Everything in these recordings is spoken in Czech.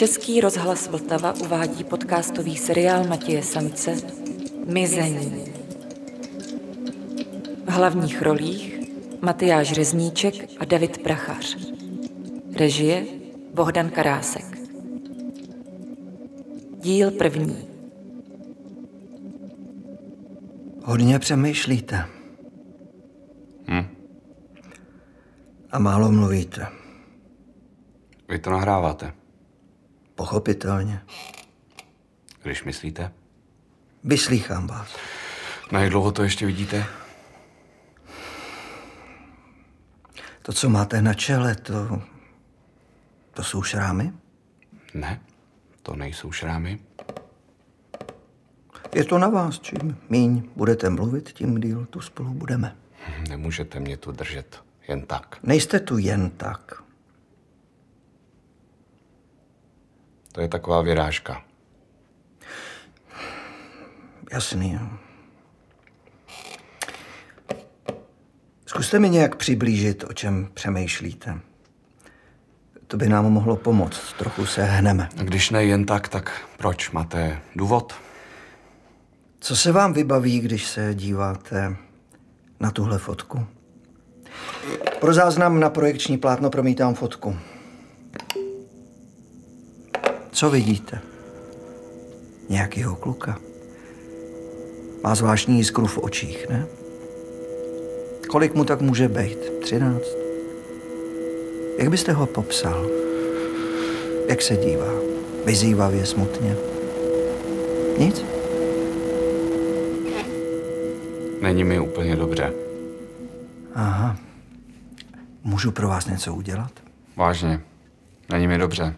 Český rozhlas Vltava uvádí podcastový seriál Matěje Samce Mizení. V hlavních rolích Matyáš Řezníček a David Prachař. Režie Bohdan Karásek. Díl první. Hodně přemýšlíte. Hm. A málo mluvíte. Vy to nahráváte, Pochopitelně. když myslíte. Vyslýchám vás. Na jak dlouho to ještě vidíte? To, co máte na čele, to... To jsou šrámy? Ne, to nejsou šrámy. Je to na vás. Čím míň budete mluvit, tím díl tu spolu budeme. Nemůžete mě tu držet jen tak. Nejste tu jen tak. To je taková vyrážka. Jasný. jo. Zkuste mi nějak přiblížit, o čem přemýšlíte. To by nám mohlo pomoct. Trochu se hneme. A Když ne jen tak, tak proč? Máte důvod? Co se vám vybaví, když se díváte na tuhle fotku? Pro záznam na projekční plátno promítám fotku. Co vidíte? Nějakýho kluka. Má zvláštní jiskru v očích, ne? Kolik mu tak může být? Třináct? Jak byste ho popsal? Jak se dívá? Vyzývavě, smutně? Nic? Není mi úplně dobře. Aha. Můžu pro vás něco udělat? Vážně. Není mi dobře.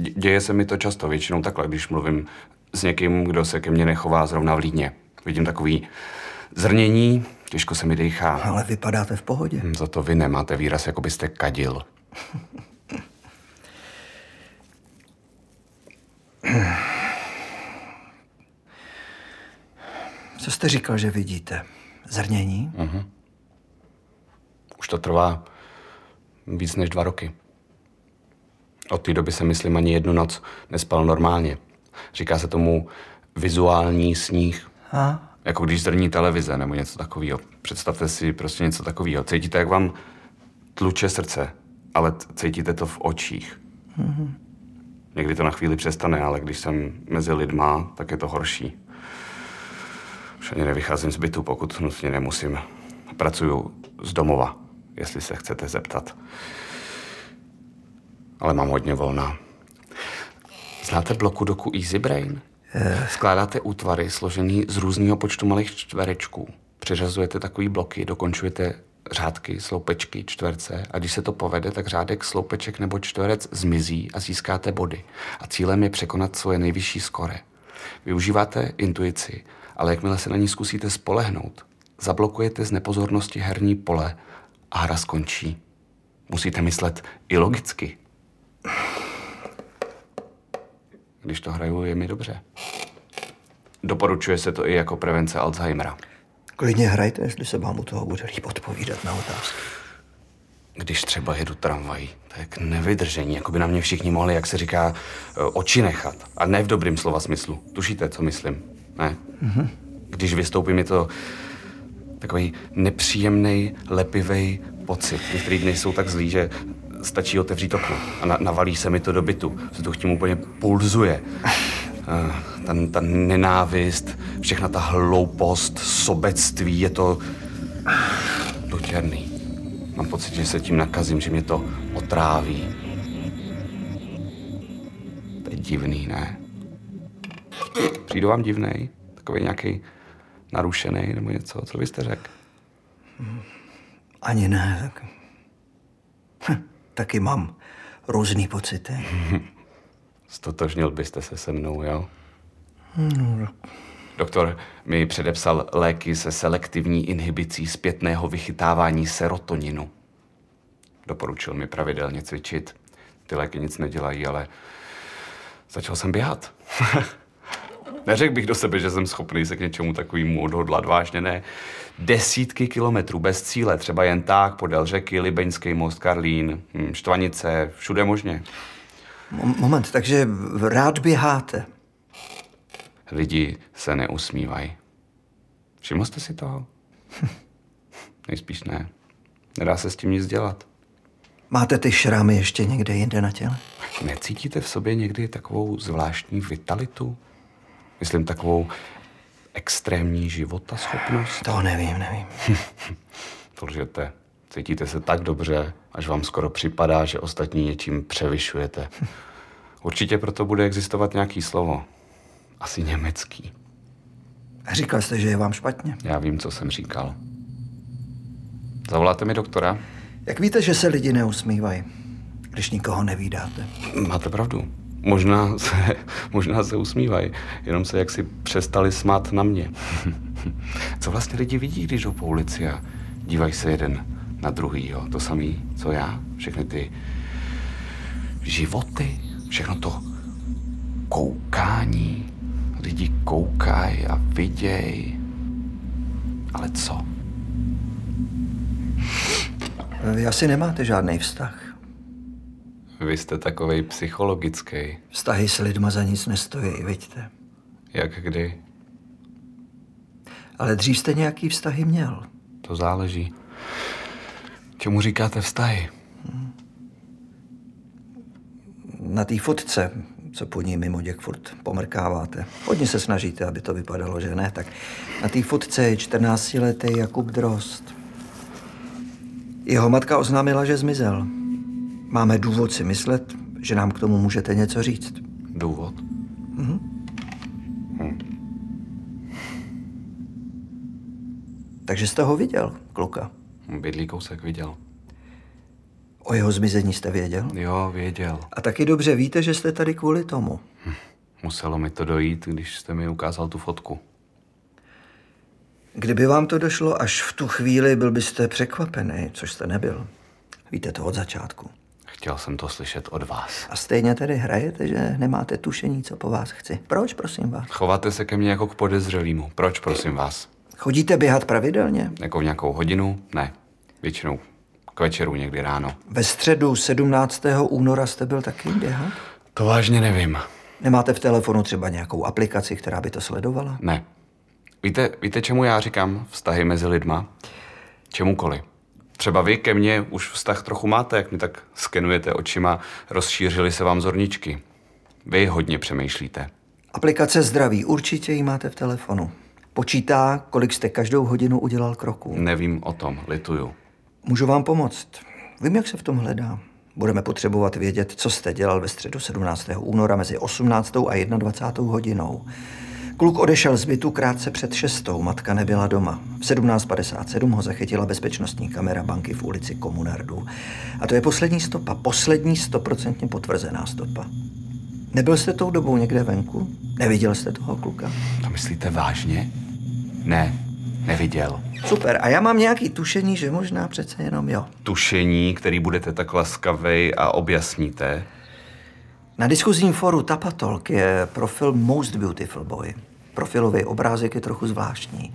Dě- Děje se mi to často, většinou takhle, když mluvím s někým, kdo se ke mně nechová zrovna vlídně. Vidím takový zrnění, těžko se mi dýchá. Ale vypadáte v pohodě. Hm, Za to vy nemáte výraz, jako byste kadil. Co jste říkal, že vidíte? Zrnění? Už to trvá víc než dva roky. Od té doby jsem, myslím, ani jednu noc nespal normálně. Říká se tomu vizuální sníh. A? Jako když zrní televize nebo něco takového. Představte si prostě něco takového. Cítíte, jak vám tluče srdce, ale cítíte to v očích. Někdy to na chvíli přestane, ale když jsem mezi lidma, tak je to horší. Už ani nevycházím z bytu, pokud nutně nemusím. Pracuju z domova, jestli se chcete zeptat. Ale mám hodně volná. Znáte bloku doku Easy Brain? Skládáte útvary složený z různého počtu malých čtverečků. Přiřazujete takový bloky, dokončujete řádky, sloupečky, čtverce a když se to povede, tak řádek, sloupeček nebo čtverec zmizí a získáte body. A cílem je překonat svoje nejvyšší skore. Využíváte intuici, ale jakmile se na ní zkusíte spolehnout, zablokujete z nepozornosti herní pole a hra skončí. Musíte myslet i logicky. Když to hraju, je mi dobře. Doporučuje se to i jako prevence Alzheimera. Klidně hrajte, jestli se vám u toho bude líp odpovídat na otázky. Když třeba jedu tramvají, tak nevydržení, jako by na mě všichni mohli, jak se říká, eh, oči nechat. A ne v dobrým slova smyslu. Tušíte, co myslím? Ne? Mm-hmm. Když vystoupím, je to takový nepříjemný, lepivý pocit. Některý dny jsou tak zlý, že stačí otevřít okno a na, navalí se mi to do bytu. To tím úplně pulzuje. Eh, Ta, ta nenávist, všechna ta hloupost, sobectví, je to dotěrný. Mám pocit, že se tím nakazím, že mě to otráví. To je divný, ne? Přijdu vám divnej? Takový nějaký narušený nebo něco? Co byste řekl? Ani ne. Tak... Hm, taky mám různý pocity. Stotožnil byste se se mnou, jo? Doktor mi předepsal léky se selektivní inhibicí zpětného vychytávání serotoninu. Doporučil mi pravidelně cvičit. Ty léky nic nedělají, ale začal jsem běhat. Neřekl bych do sebe, že jsem schopný se k něčemu takovému odhodlat. Vážně ne. Desítky kilometrů bez cíle, třeba jen tak, podél řeky, Libeňský most, Karlín, hm, Štvanice, všude možně. Moment, takže rád běháte. Lidi se neusmívají. Všiml jste si toho? Nejspíš ne. Nedá se s tím nic dělat. Máte ty šrámy ještě někde jinde na těle? Necítíte v sobě někdy takovou zvláštní vitalitu? Myslím takovou extrémní životaschopnost? To nevím, nevím. to lžete. Cítíte se tak dobře, až vám skoro připadá, že ostatní něčím převyšujete. Určitě proto bude existovat nějaký slovo. Asi německý. Říkal jste, že je vám špatně. Já vím, co jsem říkal. Zavoláte mi doktora? Jak víte, že se lidi neusmívají, když nikoho nevídáte? Máte pravdu. Možná se, možná se usmívají, jenom se jaksi přestali smát na mě. co vlastně lidi vidí, když jdou po ulici a dívají se jeden na druhýho? To samý, co já? Všechny ty životy, všechno to koukání. Lidi koukají a vidějí. Ale co? Vy asi nemáte žádný vztah. Vy jste takovej psychologický. Vztahy s lidma za nic nestojí, vidíte. Jak kdy? Ale dřív jste nějaký vztahy měl. To záleží. Čemu říkáte vztahy? Na té fotce, co po ní mimo děk furt pomrkáváte. Hodně se snažíte, aby to vypadalo, že ne? Tak na té fotce je 14-letý Jakub Drost. Jeho matka oznámila, že zmizel. Máme důvod si myslet, že nám k tomu můžete něco říct. Důvod? Mhm. Hm. Takže jste ho viděl, kluka? Bydlý kousek viděl. O jeho zmizení jste věděl? Jo, věděl. A taky dobře víte, že jste tady kvůli tomu. Hm. Muselo mi to dojít, když jste mi ukázal tu fotku. Kdyby vám to došlo až v tu chvíli, byl byste překvapený, což jste nebyl. Víte to od začátku. Chtěl jsem to slyšet od vás. A stejně tedy hrajete, že nemáte tušení, co po vás chci. Proč, prosím vás? Chováte se ke mně jako k podezřelýmu. Proč, prosím vás? Chodíte běhat pravidelně? Jako v nějakou hodinu? Ne. Většinou k večeru někdy ráno. Ve středu 17. února jste byl taky běhat? To vážně nevím. Nemáte v telefonu třeba nějakou aplikaci, která by to sledovala? Ne. Víte, víte, čemu já říkám vztahy mezi lidma? Čemukoliv. Třeba vy ke mně už vztah trochu máte, jak mi tak skenujete očima, rozšířily se vám zorničky. Vy hodně přemýšlíte. Aplikace Zdraví, určitě ji máte v telefonu. Počítá, kolik jste každou hodinu udělal kroků. Nevím o tom, lituju. Můžu vám pomoct. Vím, jak se v tom hledá. Budeme potřebovat vědět, co jste dělal ve středu 17. února mezi 18. a 21. hodinou. Kluk odešel z bytu krátce před šestou, matka nebyla doma. V 17.57 ho zachytila bezpečnostní kamera banky v ulici Komunardu. A to je poslední stopa, poslední stoprocentně potvrzená stopa. Nebyl jste tou dobou někde venku? Neviděl jste toho kluka? To myslíte vážně? Ne, neviděl. Super, a já mám nějaký tušení, že možná přece jenom jo. Tušení, který budete tak laskavej a objasníte? Na diskuzním foru Tapatolk je profil Most Beautiful Boy. Profilový obrázek je trochu zvláštní.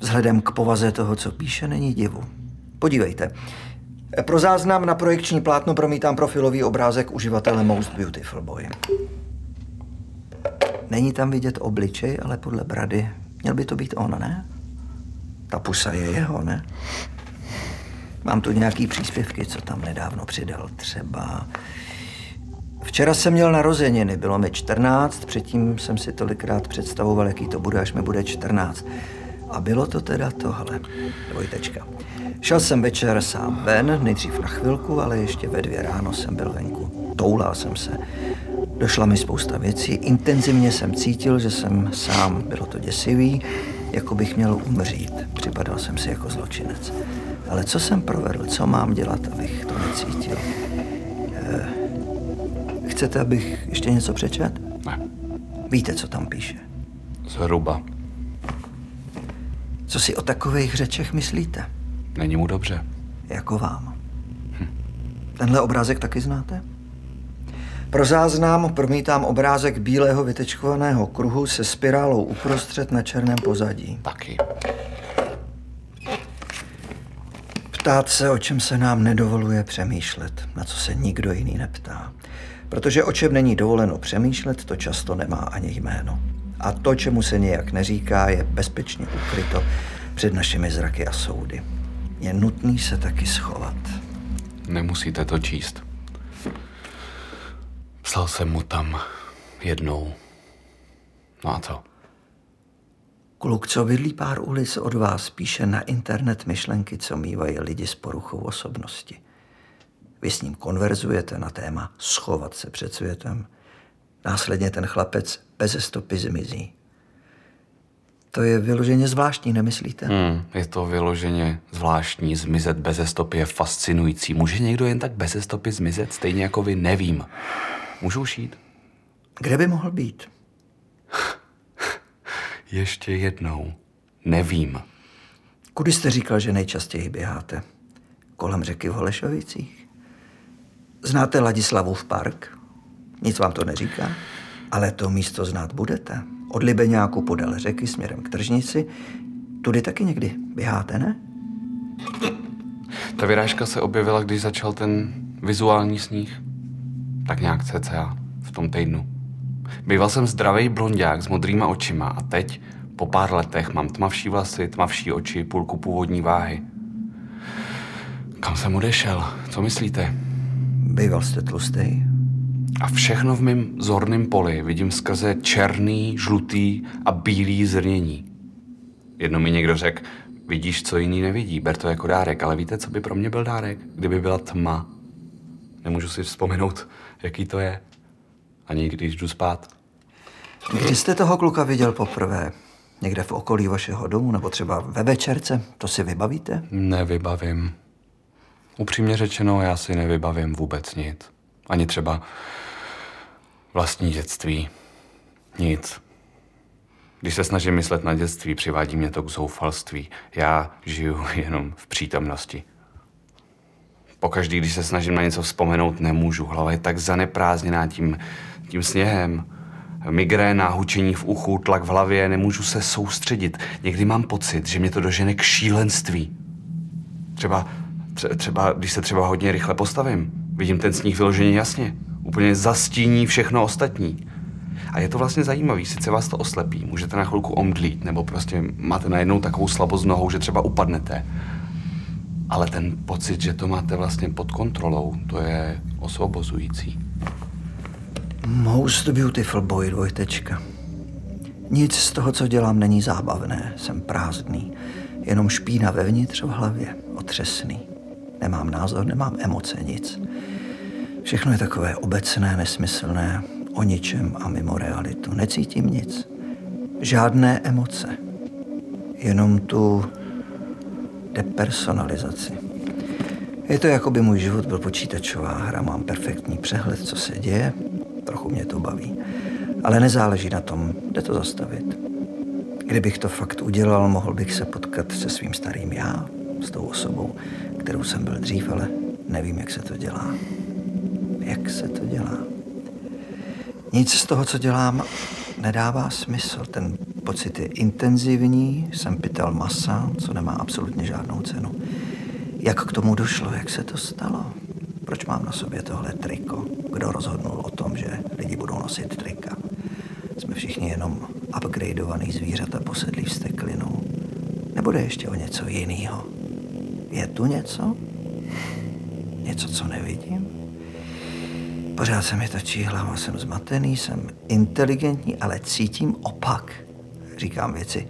Vzhledem k povaze toho, co píše, není divu. Podívejte. Pro záznam na projekční plátno promítám profilový obrázek uživatele Most Beautiful Boy. Není tam vidět obličej, ale podle brady měl by to být on, ne? Ta pusa je jeho, ne? Mám tu nějaký příspěvky, co tam nedávno přidal. Třeba Včera jsem měl narozeniny, bylo mi 14, předtím jsem si tolikrát představoval, jaký to bude, až mi bude 14. A bylo to teda tohle. Dvojtečka. Šel jsem večer sám ven, nejdřív na chvilku, ale ještě ve dvě ráno jsem byl venku. Toulal jsem se. Došla mi spousta věcí, intenzivně jsem cítil, že jsem sám, bylo to děsivý, jako bych měl umřít. Připadal jsem si jako zločinec. Ale co jsem provedl, co mám dělat, abych to necítil? Eh, Chcete, abych ještě něco přečet? Ne. Víte, co tam píše? Zhruba. Co si o takových řečech myslíte? Není mu dobře. Jako vám. Hm. Tenhle obrázek taky znáte? Pro záznam promítám obrázek bílého vytečkovaného kruhu se spirálou uprostřed na černém pozadí. Taky. Ptát se, o čem se nám nedovoluje přemýšlet, na co se nikdo jiný neptá. Protože o čem není dovoleno přemýšlet, to často nemá ani jméno. A to, čemu se nějak neříká, je bezpečně ukryto před našimi zraky a soudy. Je nutný se taky schovat. Nemusíte to číst. Psal jsem mu tam jednou. No a co? Kluk, co bydlí pár ulic od vás, píše na internet myšlenky, co mývají lidi s poruchou osobnosti. Vy s ním konverzujete na téma schovat se před světem. Následně ten chlapec bez stopy zmizí. To je vyloženě zvláštní, nemyslíte? Hmm, je to vyloženě zvláštní. Zmizet bez stopy je fascinující. Může někdo jen tak bez stopy zmizet? Stejně jako vy, nevím. Můžu šít? Kde by mohl být? Ještě jednou. Nevím. Kudy jste říkal, že nejčastěji běháte? Kolem řeky v Holešovicích? Znáte Ladislavův park? Nic vám to neříká? Ale to místo znát budete. Od Libeňáku podél řeky směrem k tržnici. Tudy taky někdy běháte, ne? Ta vyrážka se objevila, když začal ten vizuální sníh. Tak nějak cca v tom týdnu. Býval jsem zdravý blondák s modrýma očima a teď, po pár letech, mám tmavší vlasy, tmavší oči, půlku původní váhy. Kam jsem odešel? Co myslíte? Býval jste tlustý? A všechno v mém zorném poli vidím skrze černý, žlutý a bílý zrnění. Jedno mi někdo řekl, vidíš, co jiný nevidí, ber to jako dárek, ale víte, co by pro mě byl dárek? Kdyby byla tma. Nemůžu si vzpomenout, jaký to je. Ani když jdu spát. Kdy jste toho kluka viděl poprvé? Někde v okolí vašeho domu, nebo třeba ve večerce? To si vybavíte? Nevybavím. Upřímně řečeno, já si nevybavím vůbec nic. Ani třeba vlastní dětství. Nic. Když se snažím myslet na dětství, přivádí mě to k zoufalství. Já žiju jenom v přítomnosti. Pokaždý, když se snažím na něco vzpomenout, nemůžu. Hlava je tak zaneprázdněná tím, tím sněhem. Migréna, hučení v uchu, tlak v hlavě, nemůžu se soustředit. Někdy mám pocit, že mě to dožene k šílenství. Třeba, tře- třeba, když se třeba hodně rychle postavím, vidím ten sníh vyloženě jasně. Úplně zastíní všechno ostatní. A je to vlastně zajímavý, sice vás to oslepí, můžete na chvilku omdlít, nebo prostě máte najednou takovou slabost nohou, že třeba upadnete. Ale ten pocit, že to máte vlastně pod kontrolou, to je osvobozující. Most beautiful boy, dvojtečka. Nic z toho, co dělám, není zábavné. Jsem prázdný. Jenom špína vevnitř v hlavě. Otřesný. Nemám názor, nemám emoce, nic. Všechno je takové obecné, nesmyslné, o ničem a mimo realitu. Necítím nic. Žádné emoce. Jenom tu depersonalizaci. Je to jako by můj život byl počítačová hra. Mám perfektní přehled, co se děje. Trochu mě to baví. Ale nezáleží na tom, kde to zastavit. Kdybych to fakt udělal, mohl bych se potkat se svým starým já, s tou osobou, kterou jsem byl dřív, ale nevím, jak se to dělá. Jak se to dělá? Nic z toho, co dělám, nedává smysl. Ten pocit je intenzivní, jsem pytel masa, co nemá absolutně žádnou cenu. Jak k tomu došlo, jak se to stalo? Proč mám na sobě tohle triko? Kdo rozhodnul o tom, že lidi budou nosit trika? Jsme všichni jenom upgradeovaný zvířata posedlí vsteklinou. Nebude ještě o něco jiného? Je tu něco? Něco, co nevidím? Pořád se mi točí hlava, jsem zmatený, jsem inteligentní, ale cítím opak. Říkám věci,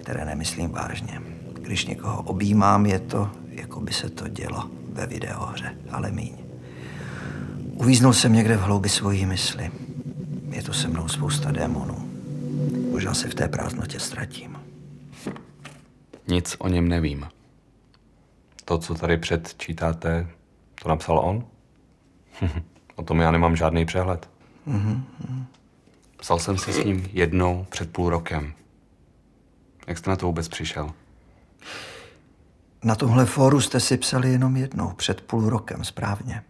které nemyslím vážně. Když někoho objímám, je to, jako by se to dělo ve videohře, ale míň. Uvíznul jsem někde v hloubi svojí mysli. Je tu se mnou spousta démonů. Možná se v té prázdnotě ztratím. Nic o něm nevím. To, co tady předčítáte, to napsal on? o tom já nemám žádný přehled. Psal jsem se s ním jednou před půl rokem. Jak jste na to vůbec přišel? Na tomhle fóru jste si psali jenom jednou, před půl rokem, správně.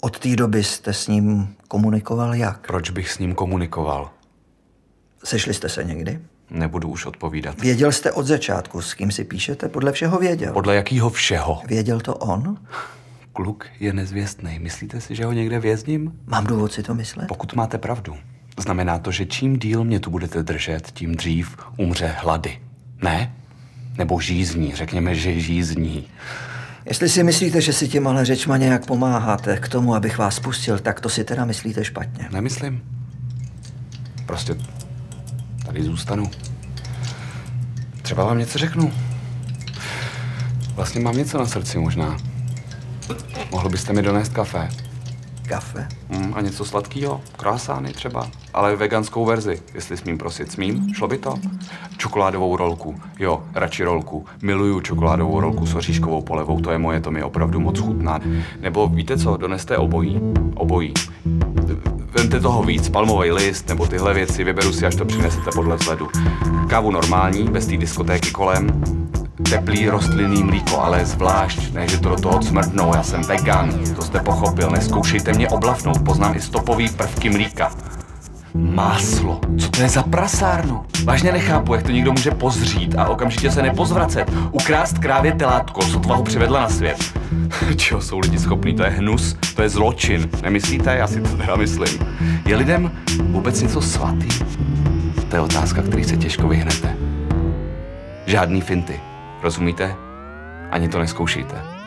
Od té doby jste s ním komunikoval jak? Proč bych s ním komunikoval? Sešli jste se někdy? Nebudu už odpovídat. Věděl jste od začátku, s kým si píšete? Podle všeho věděl. Podle jakého všeho? Věděl to on? kluk je nezvěstný. Myslíte si, že ho někde vězním? Mám důvod si to myslet? Pokud máte pravdu, znamená to, že čím díl mě tu budete držet, tím dřív umře hlady. Ne? Nebo žízní, řekněme, že žízní. Jestli si myslíte, že si tím ale řečma nějak pomáháte k tomu, abych vás pustil, tak to si teda myslíte špatně. Nemyslím. Prostě tady zůstanu. Třeba vám něco řeknu. Vlastně mám něco na srdci možná. Mohl byste mi donést kafe? Kafe? Mm, a něco sladkého? Krásány třeba? Ale veganskou verzi, jestli smím prosit. Smím? Šlo by to? Čokoládovou rolku. Jo, radši rolku. Miluju čokoládovou rolku s oříškovou polevou, to je moje, to mi opravdu moc chutná. Nebo víte co, doneste obojí. Obojí. Vemte toho víc, palmový list nebo tyhle věci, vyberu si, až to přinesete podle vzhledu. Kávu normální, bez té diskotéky kolem, teplý rostlinný mlíko, ale zvlášť, ne, že to do toho smrdnou, já jsem vegan, to jste pochopil, neskoušejte mě oblafnout, poznám i stopový prvky mlíka. Máslo. Co to je za prasárnu? Vážně nechápu, jak to někdo může pozřít a okamžitě se nepozvracet. Ukrást krávě telátko, sotva ho přivedla na svět. Čeho jsou lidi schopní? To je hnus, to je zločin. Nemyslíte? Já si to teda myslím. Je lidem vůbec něco svatý? To je otázka, který se těžko vyhnete. Žádný finty. Rozumíte? Ani to neskoušejte.